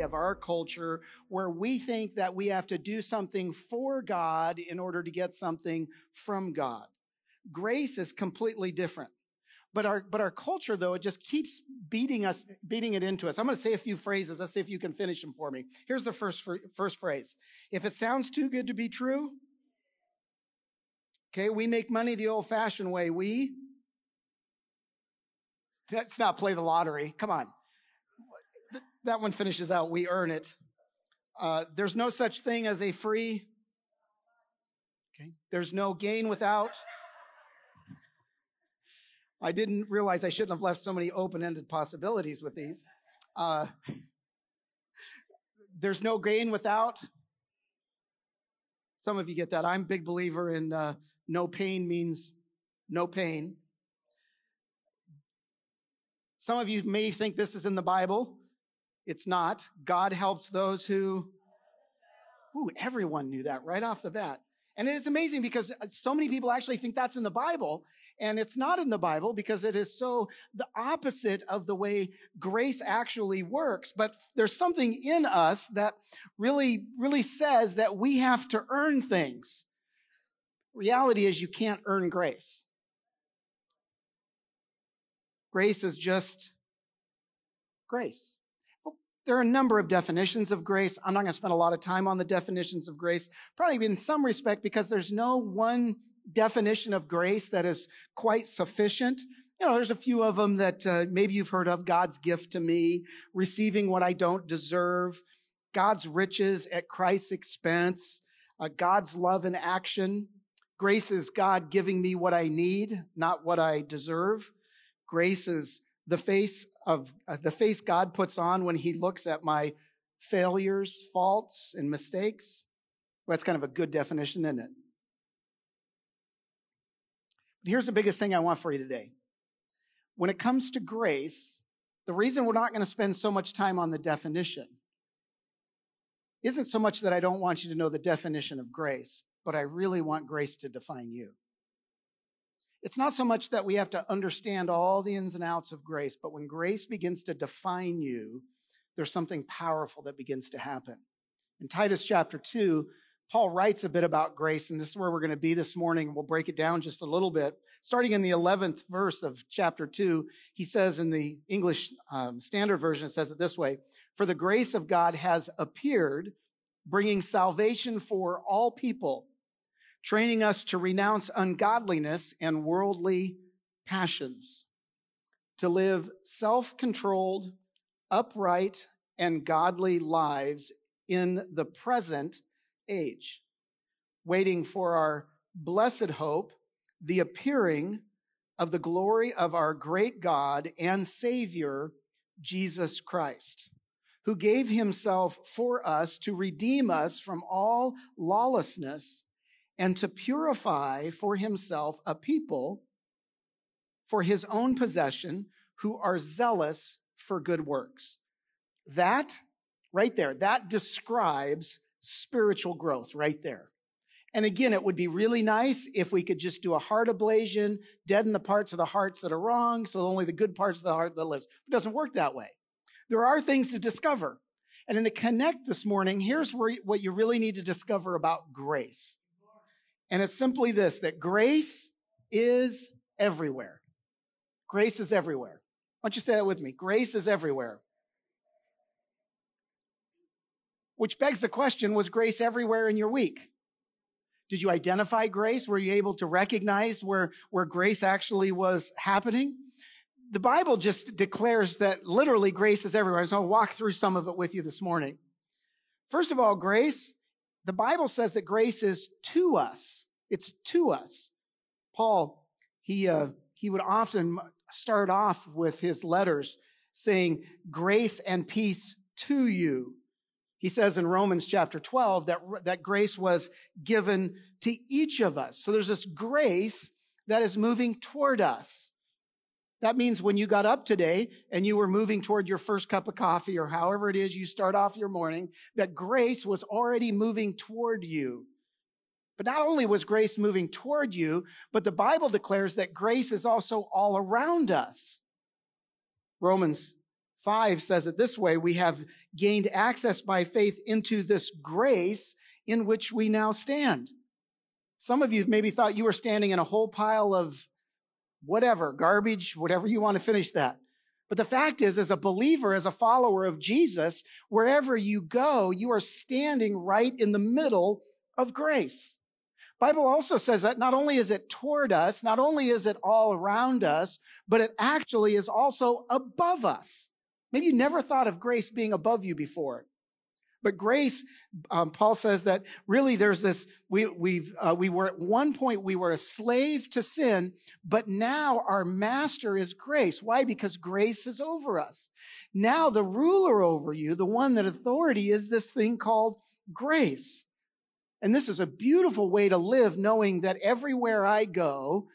of our culture where we think that we have to do something for God in order to get something from God. Grace is completely different. But our, but our culture, though, it just keeps beating us, beating it into us. I'm going to say a few phrases. Let's see if you can finish them for me. Here's the first, first phrase. If it sounds too good to be true, okay, we make money the old fashioned way. We, let's not play the lottery. Come on. That one finishes out. We earn it. Uh, there's no such thing as a free. Okay. There's no gain without. I didn't realize I shouldn't have left so many open ended possibilities with these. Uh, there's no gain without. Some of you get that. I'm a big believer in uh, no pain means no pain. Some of you may think this is in the Bible. It's not. God helps those who. Ooh, everyone knew that right off the bat. And it is amazing because uh, so many people actually think that's in the Bible, and it's not in the Bible because it is so the opposite of the way grace actually works. But there's something in us that really, really says that we have to earn things. Reality is you can't earn grace. Grace is just grace. There are a number of definitions of grace. I'm not going to spend a lot of time on the definitions of grace, probably in some respect because there's no one definition of grace that is quite sufficient. You know, there's a few of them that uh, maybe you've heard of God's gift to me, receiving what I don't deserve, God's riches at Christ's expense, uh, God's love in action. Grace is God giving me what I need, not what I deserve. Grace is the face of uh, the face God puts on when he looks at my failures, faults, and mistakes. Well, that's kind of a good definition, isn't it? But here's the biggest thing I want for you today. When it comes to grace, the reason we're not going to spend so much time on the definition isn't so much that I don't want you to know the definition of grace, but I really want grace to define you. It's not so much that we have to understand all the ins and outs of grace, but when grace begins to define you, there's something powerful that begins to happen. In Titus chapter 2, Paul writes a bit about grace, and this is where we're going to be this morning. We'll break it down just a little bit. Starting in the 11th verse of chapter 2, he says in the English um, Standard Version, it says it this way For the grace of God has appeared, bringing salvation for all people training us to renounce ungodliness and worldly passions, to live self controlled, upright, and godly lives in the present age, waiting for our blessed hope, the appearing of the glory of our great God and Savior, Jesus Christ, who gave himself for us to redeem us from all lawlessness and to purify for himself a people for his own possession who are zealous for good works. That right there, that describes spiritual growth right there. And again, it would be really nice if we could just do a heart ablation, deaden the parts of the hearts that are wrong, so only the good parts of the heart that lives. It doesn't work that way. There are things to discover. And in the connect this morning, here's where, what you really need to discover about grace. And it's simply this that grace is everywhere. Grace is everywhere. Why don't you say that with me? Grace is everywhere. Which begs the question was grace everywhere in your week? Did you identify grace? Were you able to recognize where, where grace actually was happening? The Bible just declares that literally grace is everywhere. So I'll walk through some of it with you this morning. First of all, grace the Bible says that grace is to us. It's to us. Paul, he, uh, he would often start off with his letters saying, grace and peace to you. He says in Romans chapter 12 that, that grace was given to each of us. So there's this grace that is moving toward us. That means when you got up today and you were moving toward your first cup of coffee or however it is you start off your morning, that grace was already moving toward you. But not only was grace moving toward you, but the Bible declares that grace is also all around us. Romans 5 says it this way We have gained access by faith into this grace in which we now stand. Some of you maybe thought you were standing in a whole pile of whatever, garbage, whatever you want to finish that. But the fact is, as a believer, as a follower of Jesus, wherever you go, you are standing right in the middle of grace. Bible also says that not only is it toward us, not only is it all around us, but it actually is also above us. Maybe you never thought of grace being above you before. But grace, um, Paul says that really there's this, we, we've, uh, we were at one point, we were a slave to sin, but now our master is grace. Why? Because grace is over us. Now the ruler over you, the one that authority is this thing called grace. And this is a beautiful way to live, knowing that everywhere I go,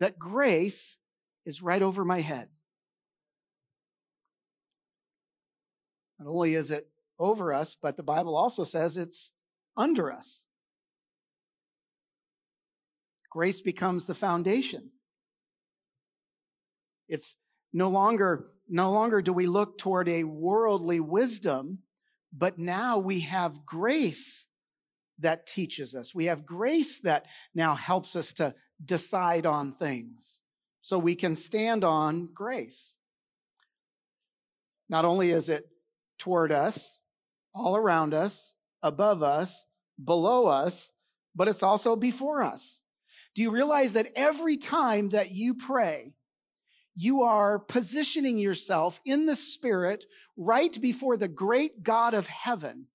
that grace is right over my head. Not only is it over us, but the Bible also says it's under us. Grace becomes the foundation. It's no longer, no longer do we look toward a worldly wisdom, but now we have grace that teaches us. We have grace that now helps us to decide on things. So we can stand on grace. Not only is it toward us, all around us, above us, below us, but it's also before us. Do you realize that every time that you pray, you are positioning yourself in the Spirit right before the great God of heaven?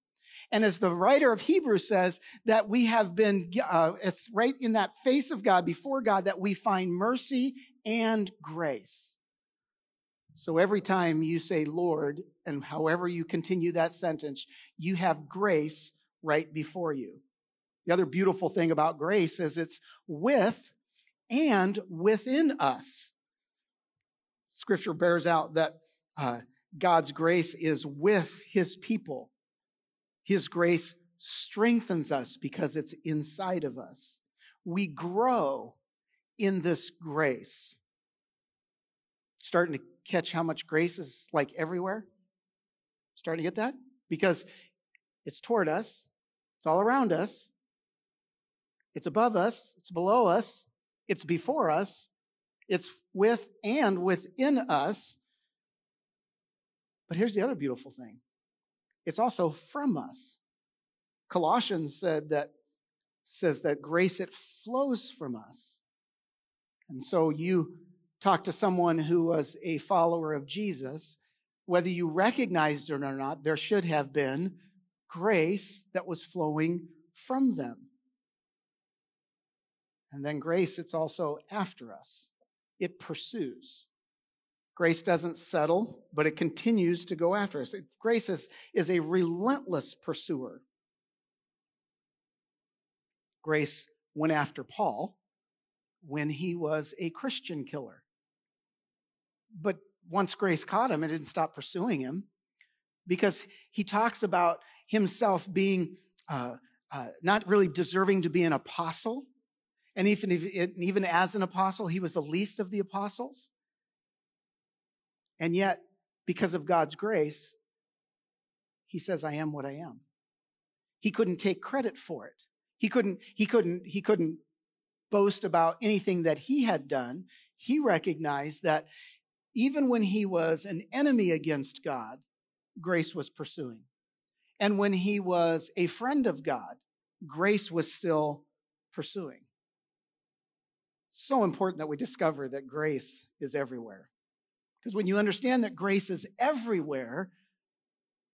And as the writer of Hebrews says, that we have been, uh, it's right in that face of God, before God, that we find mercy and grace. So every time you say Lord, and however you continue that sentence, you have grace right before you. The other beautiful thing about grace is it's with and within us. Scripture bears out that uh, God's grace is with his people. His grace strengthens us because it's inside of us. We grow in this grace. Starting to catch how much grace is like everywhere? Starting to get that? Because it's toward us, it's all around us, it's above us, it's below us, it's before us, it's with and within us. But here's the other beautiful thing it's also from us. Colossians said that says that grace it flows from us. And so you talk to someone who was a follower of Jesus, whether you recognized it or not, there should have been grace that was flowing from them. And then grace, it's also after us, it pursues. Grace doesn't settle, but it continues to go after us. Grace is, is a relentless pursuer. Grace went after Paul when he was a Christian killer. But once grace caught him, it didn't stop pursuing him because he talks about himself being uh, uh, not really deserving to be an apostle. And even, if, even as an apostle, he was the least of the apostles. And yet, because of God's grace, he says, I am what I am. He couldn't take credit for it. He couldn't, he couldn't, he couldn't boast about anything that he had done. He recognized that even when he was an enemy against God, grace was pursuing. And when he was a friend of God, grace was still pursuing. So important that we discover that grace is everywhere. Because when you understand that grace is everywhere,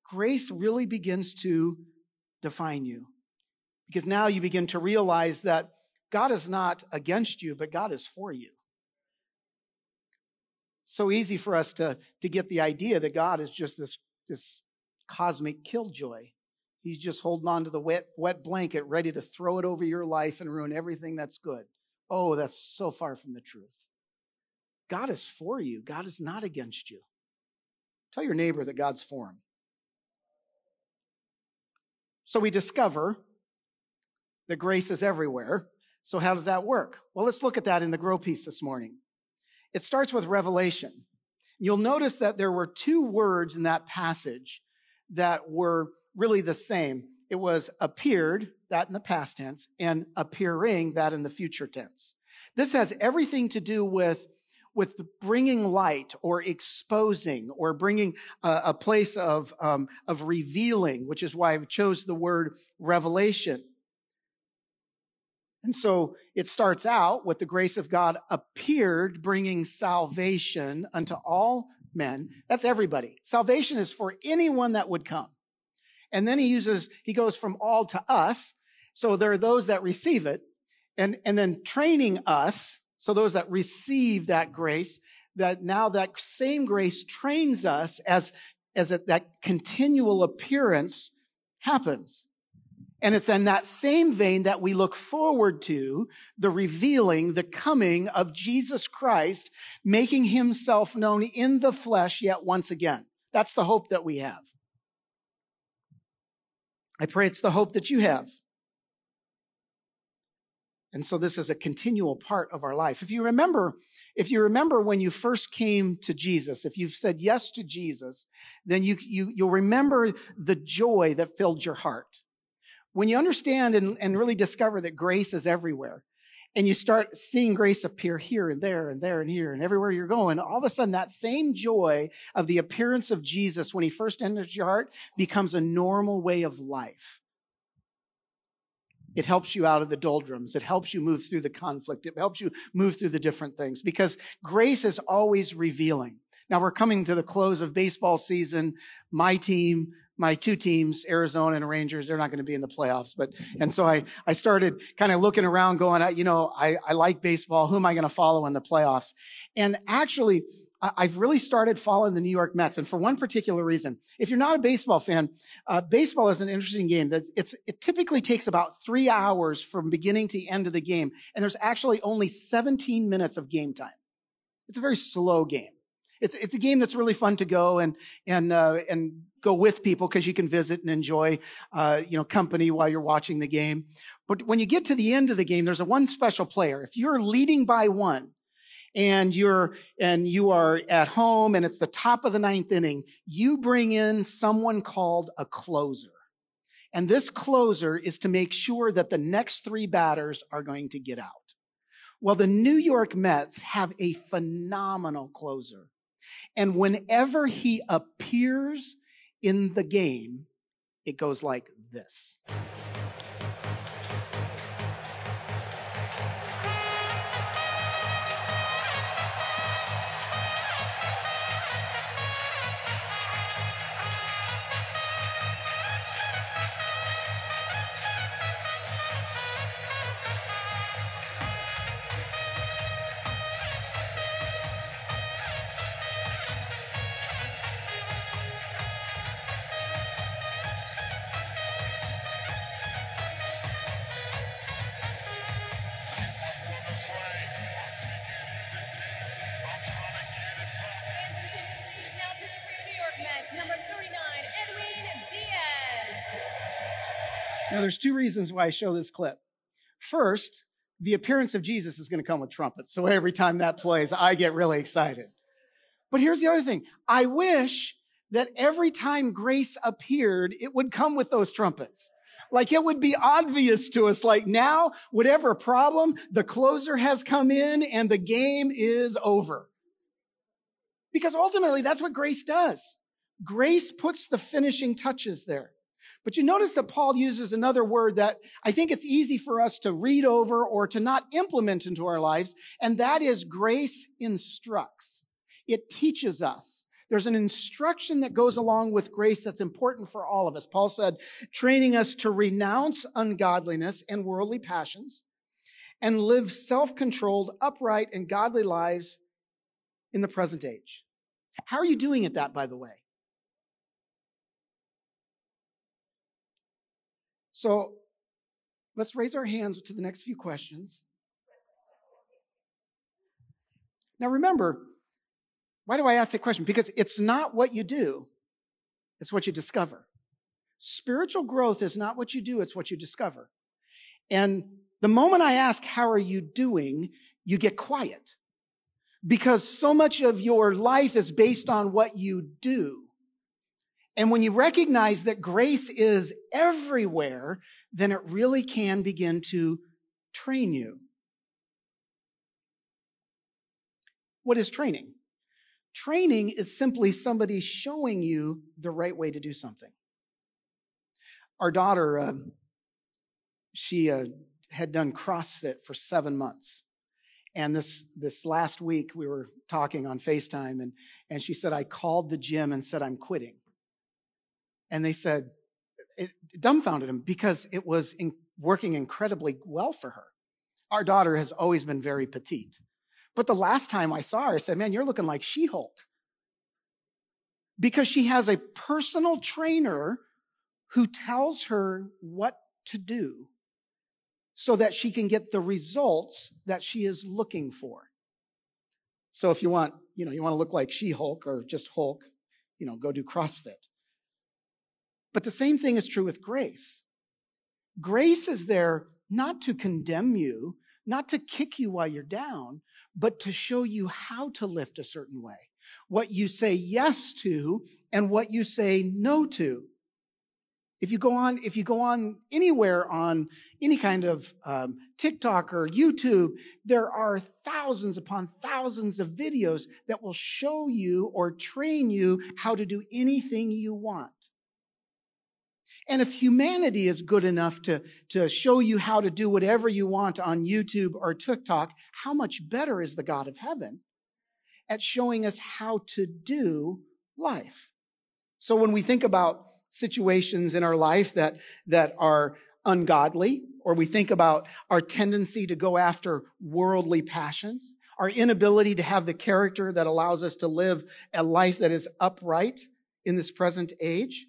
grace really begins to define you. Because now you begin to realize that God is not against you, but God is for you so easy for us to, to get the idea that God is just this, this cosmic killjoy. He's just holding on to the wet, wet blanket, ready to throw it over your life and ruin everything that's good. Oh, that's so far from the truth. God is for you, God is not against you. Tell your neighbor that God's for him. So we discover that grace is everywhere. So, how does that work? Well, let's look at that in the grow piece this morning. It starts with revelation. You'll notice that there were two words in that passage that were really the same. It was appeared, that in the past tense, and appearing, that in the future tense. This has everything to do with, with bringing light or exposing or bringing a, a place of, um, of revealing, which is why I chose the word revelation. And so it starts out with the grace of God appeared, bringing salvation unto all men. That's everybody. Salvation is for anyone that would come. And then he uses, he goes from all to us. So there are those that receive it and, and then training us. So those that receive that grace, that now that same grace trains us as, as that continual appearance happens. And it's in that same vein that we look forward to the revealing, the coming of Jesus Christ, making himself known in the flesh yet once again. That's the hope that we have. I pray it's the hope that you have. And so this is a continual part of our life. If you remember, if you remember when you first came to Jesus, if you've said yes to Jesus, then you, you, you'll remember the joy that filled your heart. When you understand and, and really discover that grace is everywhere, and you start seeing grace appear here and there and there and here and everywhere you're going, all of a sudden that same joy of the appearance of Jesus when he first enters your heart becomes a normal way of life. It helps you out of the doldrums. It helps you move through the conflict. It helps you move through the different things because grace is always revealing. Now we're coming to the close of baseball season. My team, my two teams, Arizona and Rangers, they're not going to be in the playoffs. But, and so I, I started kind of looking around going, you know, I, I like baseball. Who am I going to follow in the playoffs? And actually, I've really started following the New York Mets, and for one particular reason. If you're not a baseball fan, uh, baseball is an interesting game. It's, it's, it typically takes about three hours from beginning to end of the game, and there's actually only 17 minutes of game time. It's a very slow game. It's, it's a game that's really fun to go and, and, uh, and go with people because you can visit and enjoy, uh, you know, company while you're watching the game. But when you get to the end of the game, there's a one special player. If you're leading by one, and you're and you are at home and it's the top of the ninth inning you bring in someone called a closer and this closer is to make sure that the next three batters are going to get out well the new york mets have a phenomenal closer and whenever he appears in the game, it goes like this. Now, there's two reasons why I show this clip. First, the appearance of Jesus is going to come with trumpets. So every time that plays, I get really excited. But here's the other thing. I wish that every time grace appeared, it would come with those trumpets. Like it would be obvious to us, like now, whatever problem, the closer has come in and the game is over. Because ultimately, that's what grace does. Grace puts the finishing touches there. But you notice that Paul uses another word that I think it's easy for us to read over or to not implement into our lives, and that is grace instructs. It teaches us. There's an instruction that goes along with grace that's important for all of us. Paul said, training us to renounce ungodliness and worldly passions and live self controlled, upright, and godly lives in the present age. How are you doing at that, by the way? So let's raise our hands to the next few questions. Now remember, why do I ask that question? Because it's not what you do, it's what you discover. Spiritual growth is not what you do, it's what you discover. And the moment I ask, How are you doing? you get quiet. because so much of your life is based on what you do. And when you recognize that grace is everywhere, then it really can begin to train you. What is training? Training is simply somebody showing you the right way to do something. Our daughter, uh, she uh, had done CrossFit for seven months. And this, this last week, we were talking on FaceTime, and, and she said, I called the gym and said, I'm quitting. And they said, it dumbfounded him because it was in, working incredibly well for her. Our daughter has always been very petite. But the last time I saw her, I said, Man, you're looking like She Hulk. Because she has a personal trainer who tells her what to do so that she can get the results that she is looking for. So if you want, you know, you want to look like She Hulk or just Hulk, you know, go do CrossFit. But the same thing is true with grace. Grace is there not to condemn you, not to kick you while you're down, but to show you how to lift a certain way, what you say yes to and what you say no to. If you go on, if you go on anywhere on any kind of um, TikTok or YouTube, there are thousands upon thousands of videos that will show you or train you how to do anything you want. And if humanity is good enough to, to show you how to do whatever you want on YouTube or TikTok, how much better is the God of heaven at showing us how to do life? So when we think about situations in our life that, that are ungodly, or we think about our tendency to go after worldly passions, our inability to have the character that allows us to live a life that is upright in this present age,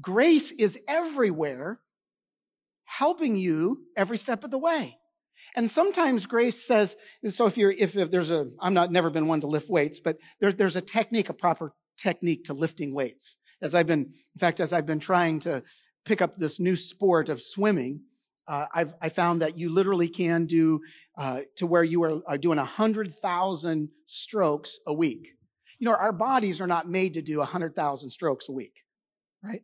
Grace is everywhere, helping you every step of the way. And sometimes grace says, so if you're, if, if there's a, I'm not, never been one to lift weights, but there, there's a technique, a proper technique to lifting weights. As I've been, in fact, as I've been trying to pick up this new sport of swimming, uh, I've I found that you literally can do uh, to where you are, are doing 100,000 strokes a week. You know, our bodies are not made to do 100,000 strokes a week, right?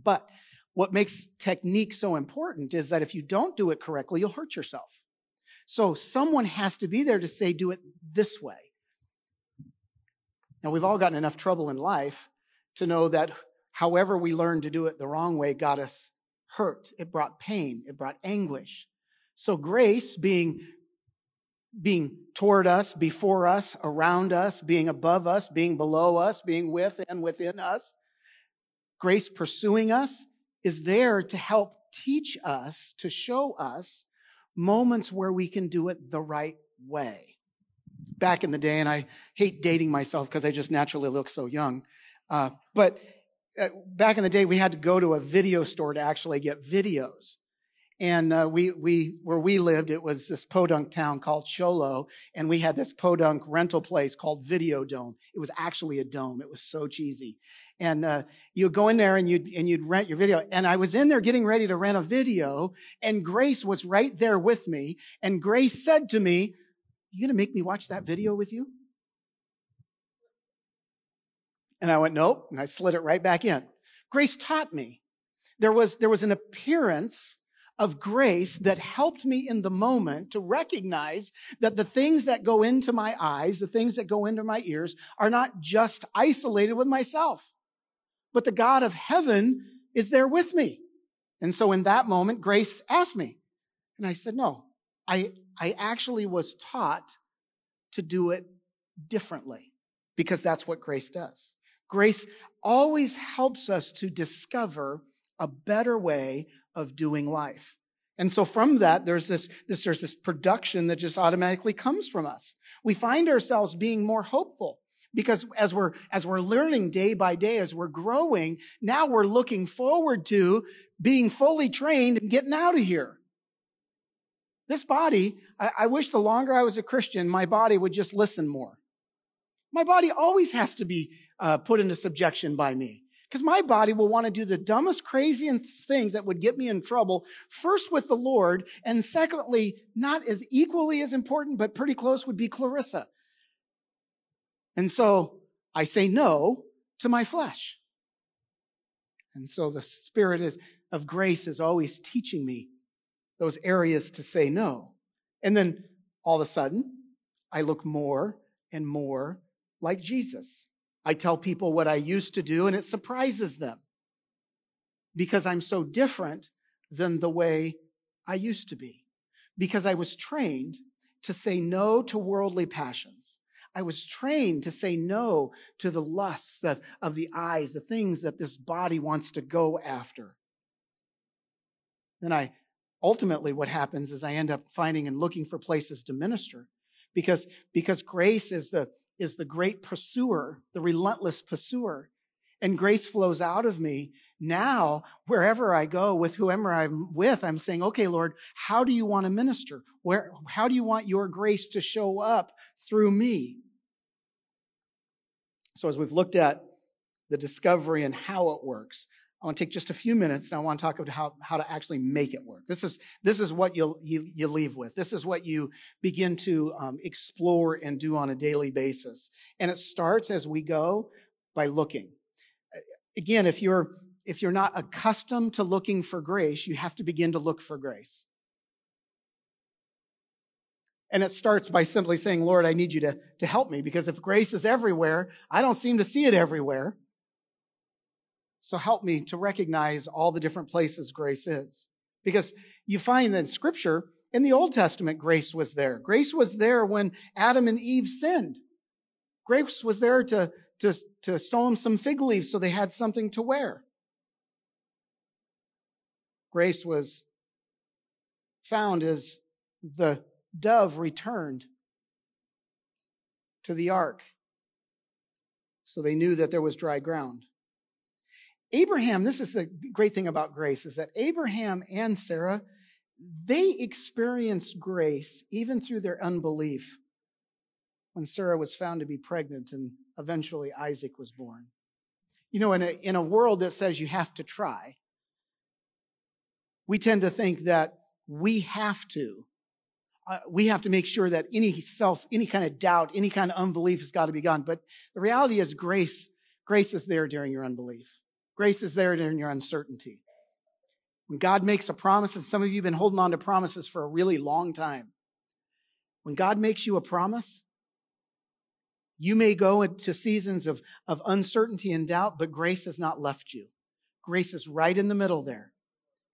But what makes technique so important is that if you don't do it correctly, you'll hurt yourself. So someone has to be there to say, do it this way. Now, we've all gotten enough trouble in life to know that however we learned to do it the wrong way got us hurt. It brought pain, it brought anguish. So grace being being toward us, before us, around us, being above us, being below us, being with and within us, Grace pursuing us is there to help teach us, to show us moments where we can do it the right way. Back in the day, and I hate dating myself because I just naturally look so young, uh, but uh, back in the day, we had to go to a video store to actually get videos. And uh, we, we, where we lived, it was this podunk town called Show Low. And we had this podunk rental place called Video Dome. It was actually a dome. It was so cheesy. And uh, you'd go in there and you'd, and you'd rent your video. And I was in there getting ready to rent a video, and Grace was right there with me. And Grace said to me, You gonna make me watch that video with you? And I went, Nope. And I slid it right back in. Grace taught me. There was, there was an appearance of grace that helped me in the moment to recognize that the things that go into my eyes, the things that go into my ears, are not just isolated with myself, but the God of heaven is there with me. And so in that moment, grace asked me, and I said, No, I, I actually was taught to do it differently because that's what grace does. Grace always helps us to discover a better way of doing life. And so from that, there's this, this, there's this production that just automatically comes from us. We find ourselves being more hopeful because as we're, as we're learning day by day, as we're growing, now we're looking forward to being fully trained and getting out of here. This body, I, I wish the longer I was a Christian, my body would just listen more. My body always has to be uh, put into subjection by me Because my body will want to do the dumbest, craziest things that would get me in trouble, first with the Lord, and secondly, not as equally as important, but pretty close, would be Clarissa. And so I say no to my flesh. And so the Spirit is, of grace is always teaching me those areas to say no. And then all of a sudden, I look more and more like Jesus. I tell people what I used to do, and it surprises them because I'm so different than the way I used to be. Because I was trained to say no to worldly passions. I was trained to say no to the lusts of, of the eyes, the things that this body wants to go after. Then I ultimately, what happens is I end up finding and looking for places to minister because, because grace is the, is the great pursuer, the relentless pursuer. And grace flows out of me. Now, wherever I go with whoever I'm with, I'm saying, okay, Lord, how do you want to minister? Where, how do you want your grace to show up through me? So, as we've looked at the discovery and how it works, I want to take just a few minutes and I want to talk about how, how to actually make it work. This is, this is what you'll, you, you leave with. This is what you begin to um, explore and do on a daily basis. And it starts as we go by looking. Again, if you're, if you're not accustomed to looking for grace, you have to begin to look for grace. And it starts by simply saying, Lord, I need you to, to help me because if grace is everywhere, I don't seem to see it everywhere. So help me to recognize all the different places grace is. Because you find that in scripture, in the Old Testament, grace was there. Grace was there when Adam and Eve sinned. Grace was there to, to, to sew them some fig leaves so they had something to wear. Grace was found as the dove returned to the ark. So they knew that there was dry ground. Abraham, this is the great thing about grace, is that Abraham and Sarah, they experienced grace even through their unbelief when Sarah was found to be pregnant and eventually Isaac was born. You know, in a, in a world that says you have to try, we tend to think that we have to. Uh, we have to make sure that any self, any kind of doubt, any kind of unbelief has got to be gone. But the reality is, grace, grace is there during your unbelief. Grace is there during your uncertainty. When God makes a promise, and some of you have been holding on to promises for a really long time. When God makes you a promise, you may go into seasons of, of uncertainty and doubt, but grace has not left you. Grace is right in the middle there.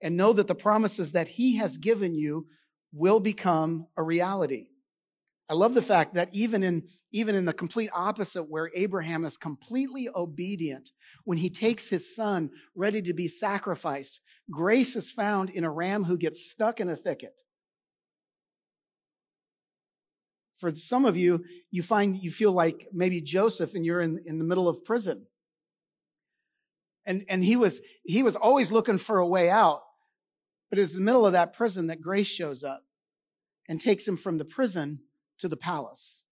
And know that the promises that He has given you will become a reality. I love the fact that even in, even in the complete opposite, where Abraham is completely obedient, when he takes his son ready to be sacrificed, grace is found in a ram who gets stuck in a thicket. For some of you, you find you feel like maybe Joseph and you're in, in the middle of prison. And, and he was he was always looking for a way out. But it's the middle of that prison that grace shows up and takes him from the prison to the palace.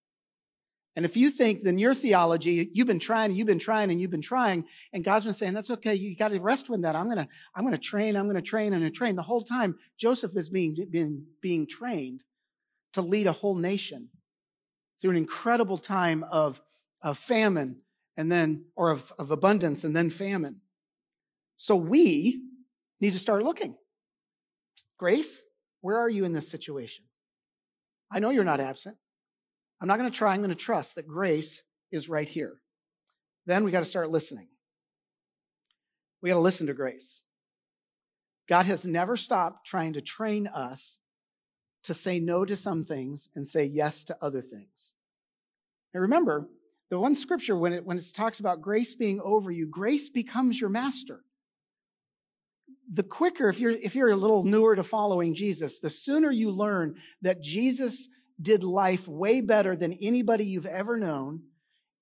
And if you think then your theology, you've been trying, you've been trying, and you've been trying, and God's been saying, that's okay, you got to rest with that. I'm gonna, I'm gonna train, I'm gonna train, and train. The whole time, Joseph is being, being, being trained to lead a whole nation through an incredible time of, of famine and then, or of, of abundance and then famine. So we need to start looking. Grace, where are you in this situation? I know you're not absent. I'm not going to try. I'm going to trust that grace is right here. Then we got to start listening. We got to listen to grace. God has never stopped trying to train us to say no to some things and say yes to other things. Now remember, the one scripture when it when it talks about grace being over you, grace becomes your master the quicker, if you're, if you're a little newer to following Jesus, the sooner you learn that Jesus did life way better than anybody you've ever known,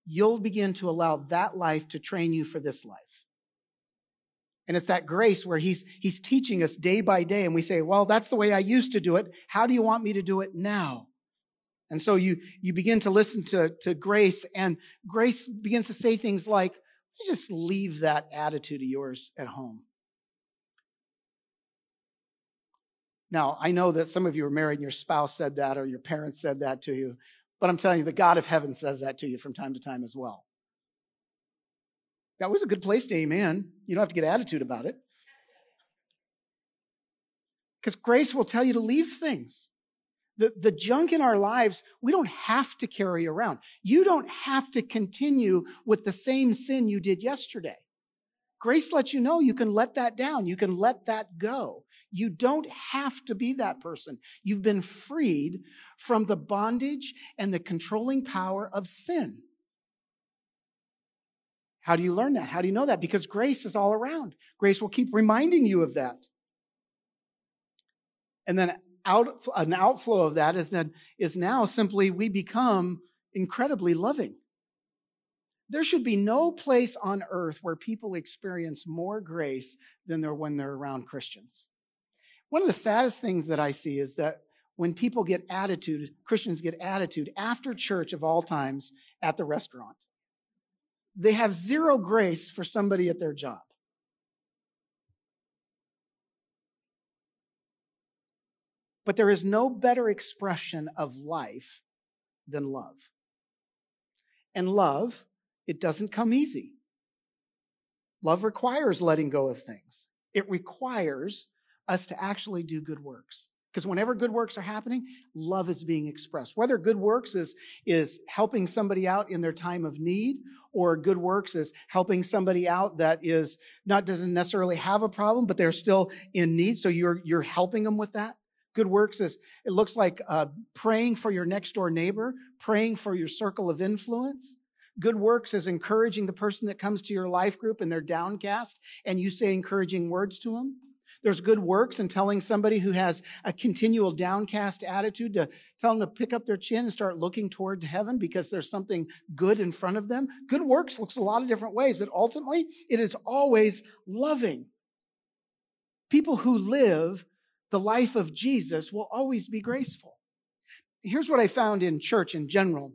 you'll begin to allow that life to train you for this life. And it's that grace where he's, he's teaching us day by day. And we say, well, that's the way I used to do it. How do you want me to do it now? And so you, you begin to listen to, to grace and grace begins to say things like, just leave that attitude of yours at home. Now, I know that some of you are married and your spouse said that or your parents said that to you, but I'm telling you, the God of heaven says that to you from time to time as well. That was a good place to amen. You don't have to get attitude about it. Because grace will tell you to leave things. The, the junk in our lives, we don't have to carry around. You don't have to continue with the same sin you did yesterday. Grace lets you know you can let that down. You can let that go. You don't have to be that person. You've been freed from the bondage and the controlling power of sin. How do you learn that? How do you know that? Because grace is all around. Grace will keep reminding you of that. And then out, an outflow of that is then is now simply we become incredibly loving. There should be no place on earth where people experience more grace than when they're around Christians. One of the saddest things that I see is that when people get attitude, Christians get attitude after church of all times at the restaurant they have zero grace for somebody at their job. But there is no better expression of life than love. And love, it doesn't come easy. Love requires letting go of things. It requires us to actually do good works. Because whenever good works are happening, love is being expressed. Whether good works is, is helping somebody out in their time of need, or good works is helping somebody out that is not doesn't necessarily have a problem, but they're still in need. So you're you're helping them with that. Good works is it looks like uh, praying for your next door neighbor, praying for your circle of influence. Good works is encouraging the person that comes to your life group and they're downcast, and you say encouraging words to them. There's good works in telling somebody who has a continual downcast attitude to tell them to pick up their chin and start looking toward heaven because there's something good in front of them. Good works looks a lot of different ways, but ultimately it is always loving. People who live the life of Jesus will always be graceful. Here's what I found in church in general.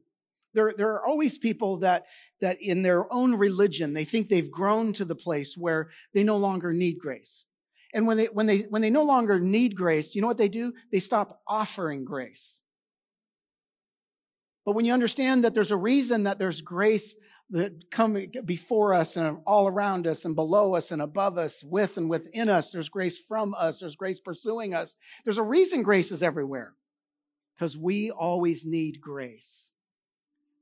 There, there are always people that, that in their own religion, they think they've grown to the place where they no longer need grace. And when they, when they, when they no longer need grace, you know what they do? They stop offering grace. But when you understand that there's a reason that there's grace that come before us and all around us and below us and above us, with and within us, there's grace from us, there's grace pursuing us. There's a reason grace is everywhere. Because we always need grace.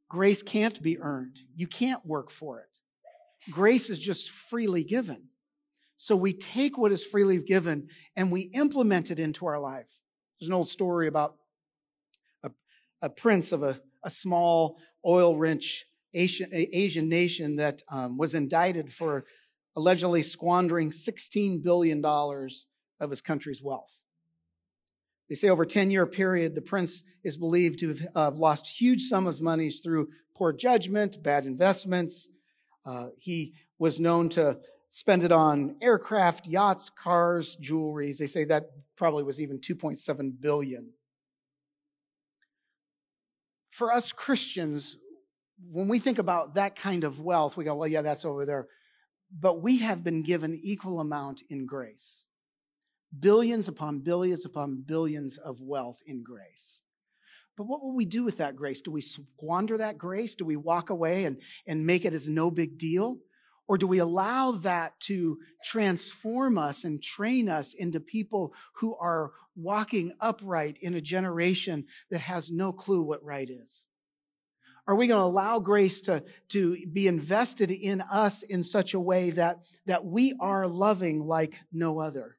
Grace can't be earned. You can't work for it. Grace is just freely given. So we take what is freely given and we implement it into our life. There's an old story about a, a prince of a, a small oil rich Asian, Asian nation that um, was indicted for allegedly squandering $16 billion of his country's wealth. They say over a 10 year period, the prince is believed to have lost huge sums of money through poor judgment, bad investments. Uh, he was known to spend it on aircraft, yachts, cars, jewelries. They say that probably was even 2.7 billion. For us Christians, when we think about that kind of wealth, we go, well, yeah, that's over there. But we have been given equal amount in grace. Billions upon billions upon billions of wealth in grace. But what will we do with that grace? Do we squander that grace? Do we walk away and, and make it as no big deal? Or do we allow that to transform us and train us into people who are walking upright in a generation that has no clue what right is? Are we going to allow grace to, to be invested in us in such a way that, that we are loving like no other?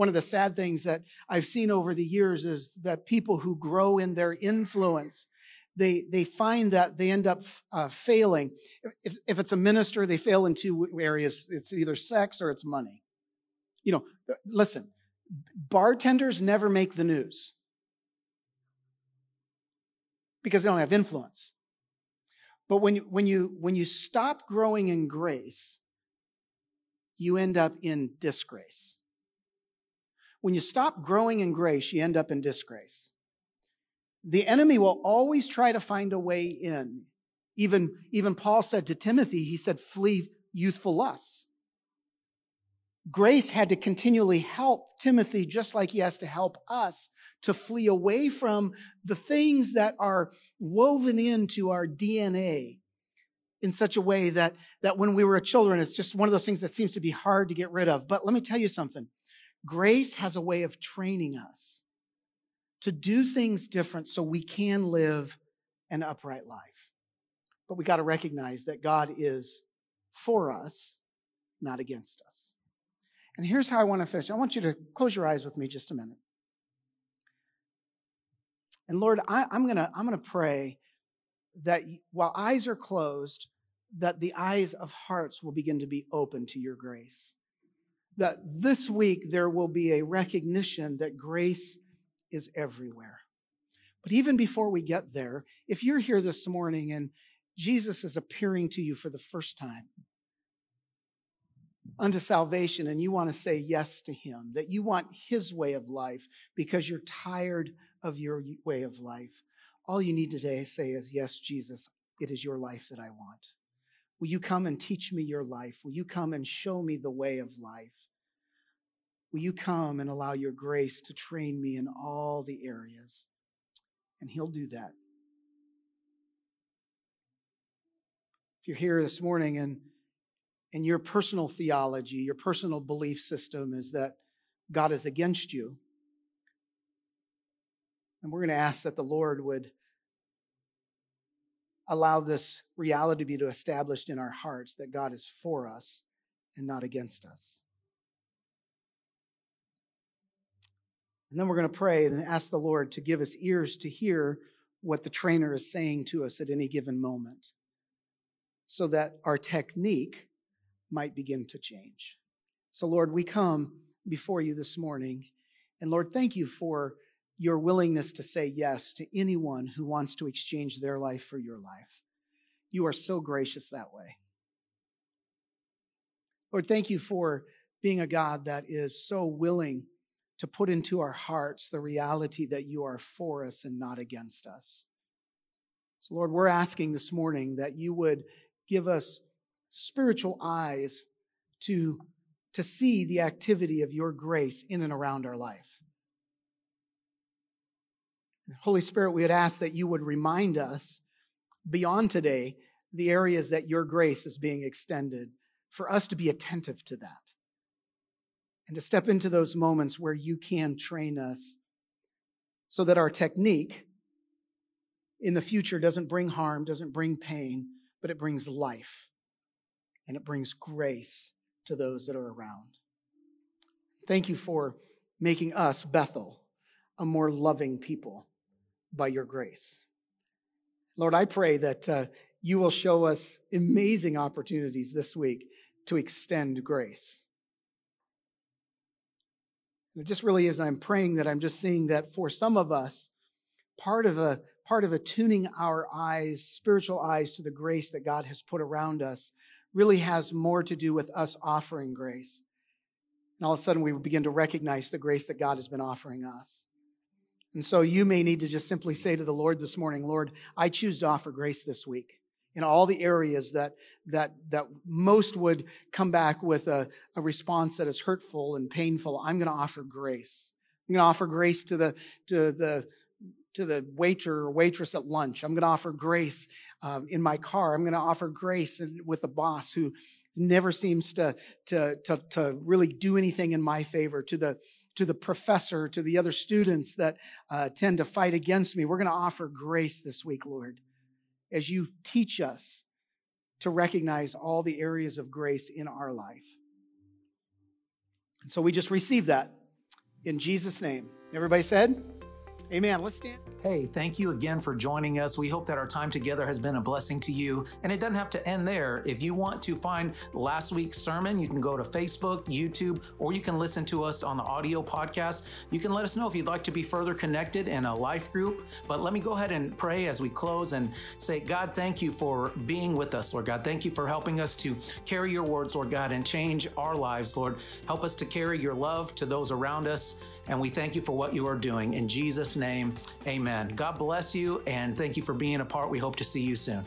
One of the sad things that I've seen over the years is that people who grow in their influence they, they find that they end up uh, failing. If, if it's a minister, they fail in two areas it's either sex or it's money. You know, uh, listen, bartenders never make the news because they don't have influence. But when you, when you, when you stop growing in grace, you end up in disgrace. When you stop growing in grace, you end up in disgrace. The enemy will always try to find a way in, Even, even Paul said to Timothy, he said, flee youthful lusts. Grace had to continually help Timothy just like he has to help us to flee away from the things that are woven into our DNA in such a way that, that when we were children, it's just one of those things that seems to be hard to get rid of. But let me tell you something. Grace has a way of training us to do things different so we can live an upright life. But we got to recognize that God is for us, not against us. And here's how I want to finish. I want you to close your eyes with me just a minute. And Lord, I, am gonna I'm gonna pray that while eyes are closed, that the eyes of hearts will begin to be open to your grace. That this week there will be a recognition that grace is everywhere. But even before we get there, if you're here this morning and Jesus is appearing to you for the first time, unto salvation and you want to say yes to him, that you want his way of life because you're tired of your way of life, all you need to say is, Yes, Jesus, it is your life that I want. Will you come and teach me your life? Will you come and show me the way of life? Will you come and allow your grace to train me in all the areas? And he'll do that. If you're here this morning and and your personal theology, your personal belief system is that God is against you. And we're going to ask that the Lord would allow this reality to be established in our hearts that God is for us and not against us. And then we're going to pray and ask the Lord to give us ears to hear what the trainer is saying to us at any given moment so that our technique might begin to change. So, Lord, we come before you this morning. And Lord, thank you for your willingness to say yes to anyone who wants to exchange their life for your life. You are so gracious that way. Lord, thank you for being a God that is so willing to put into our hearts the reality that you are for us and not against us. So, Lord, we're asking this morning that you would give us spiritual eyes to, to see the activity of your grace in and around our life. Holy Spirit, we would ask that you would remind us beyond today the areas that your grace is being extended for us to be attentive to that and to step into those moments where you can train us so that our technique in the future doesn't bring harm, doesn't bring pain, but it brings life and it brings grace to those that are around. Thank you for making us, Bethel, a more loving people by your grace. Lord, I pray that uh, you will show us amazing opportunities this week to extend grace. it just really is, I'm praying that I'm just seeing that for some of us, part of a part of attuning our eyes, spiritual eyes to the grace that God has put around us really has more to do with us offering grace. And all of a sudden, we begin to recognize the grace that God has been offering us. And so you may need to just simply say to the Lord this morning, Lord, I choose to offer grace this week in all the areas that, that, that most would come back with a, a response that is hurtful and painful. I'm going to offer grace. I'm going to offer grace to the, to the, to the waiter or waitress at lunch. I'm going to offer grace um, in my car. I'm going to offer grace with the boss who never seems to, to, to, to really do anything in my favor, to the, to the professor, to the other students that uh, tend to fight against me. We're going to offer grace this week, Lord, as you teach us to recognize all the areas of grace in our life. And so we just receive that in Jesus' name. Everybody said, Amen. Let's stand. Hey, thank you again for joining us. We hope that our time together has been a blessing to you. And it doesn't have to end there. If you want to find last week's sermon, you can go to Facebook, YouTube, or you can listen to us on the audio podcast. You can let us know if you'd like to be further connected in a life group. But let me go ahead and pray as we close and say, God, thank you for being with us, Lord God. Thank you for helping us to carry your words, Lord God, and change our lives, Lord. Help us to carry your love to those around us. And we thank you for what you are doing. In Jesus' name, amen. God bless you and thank you for being a part. We hope to see you soon.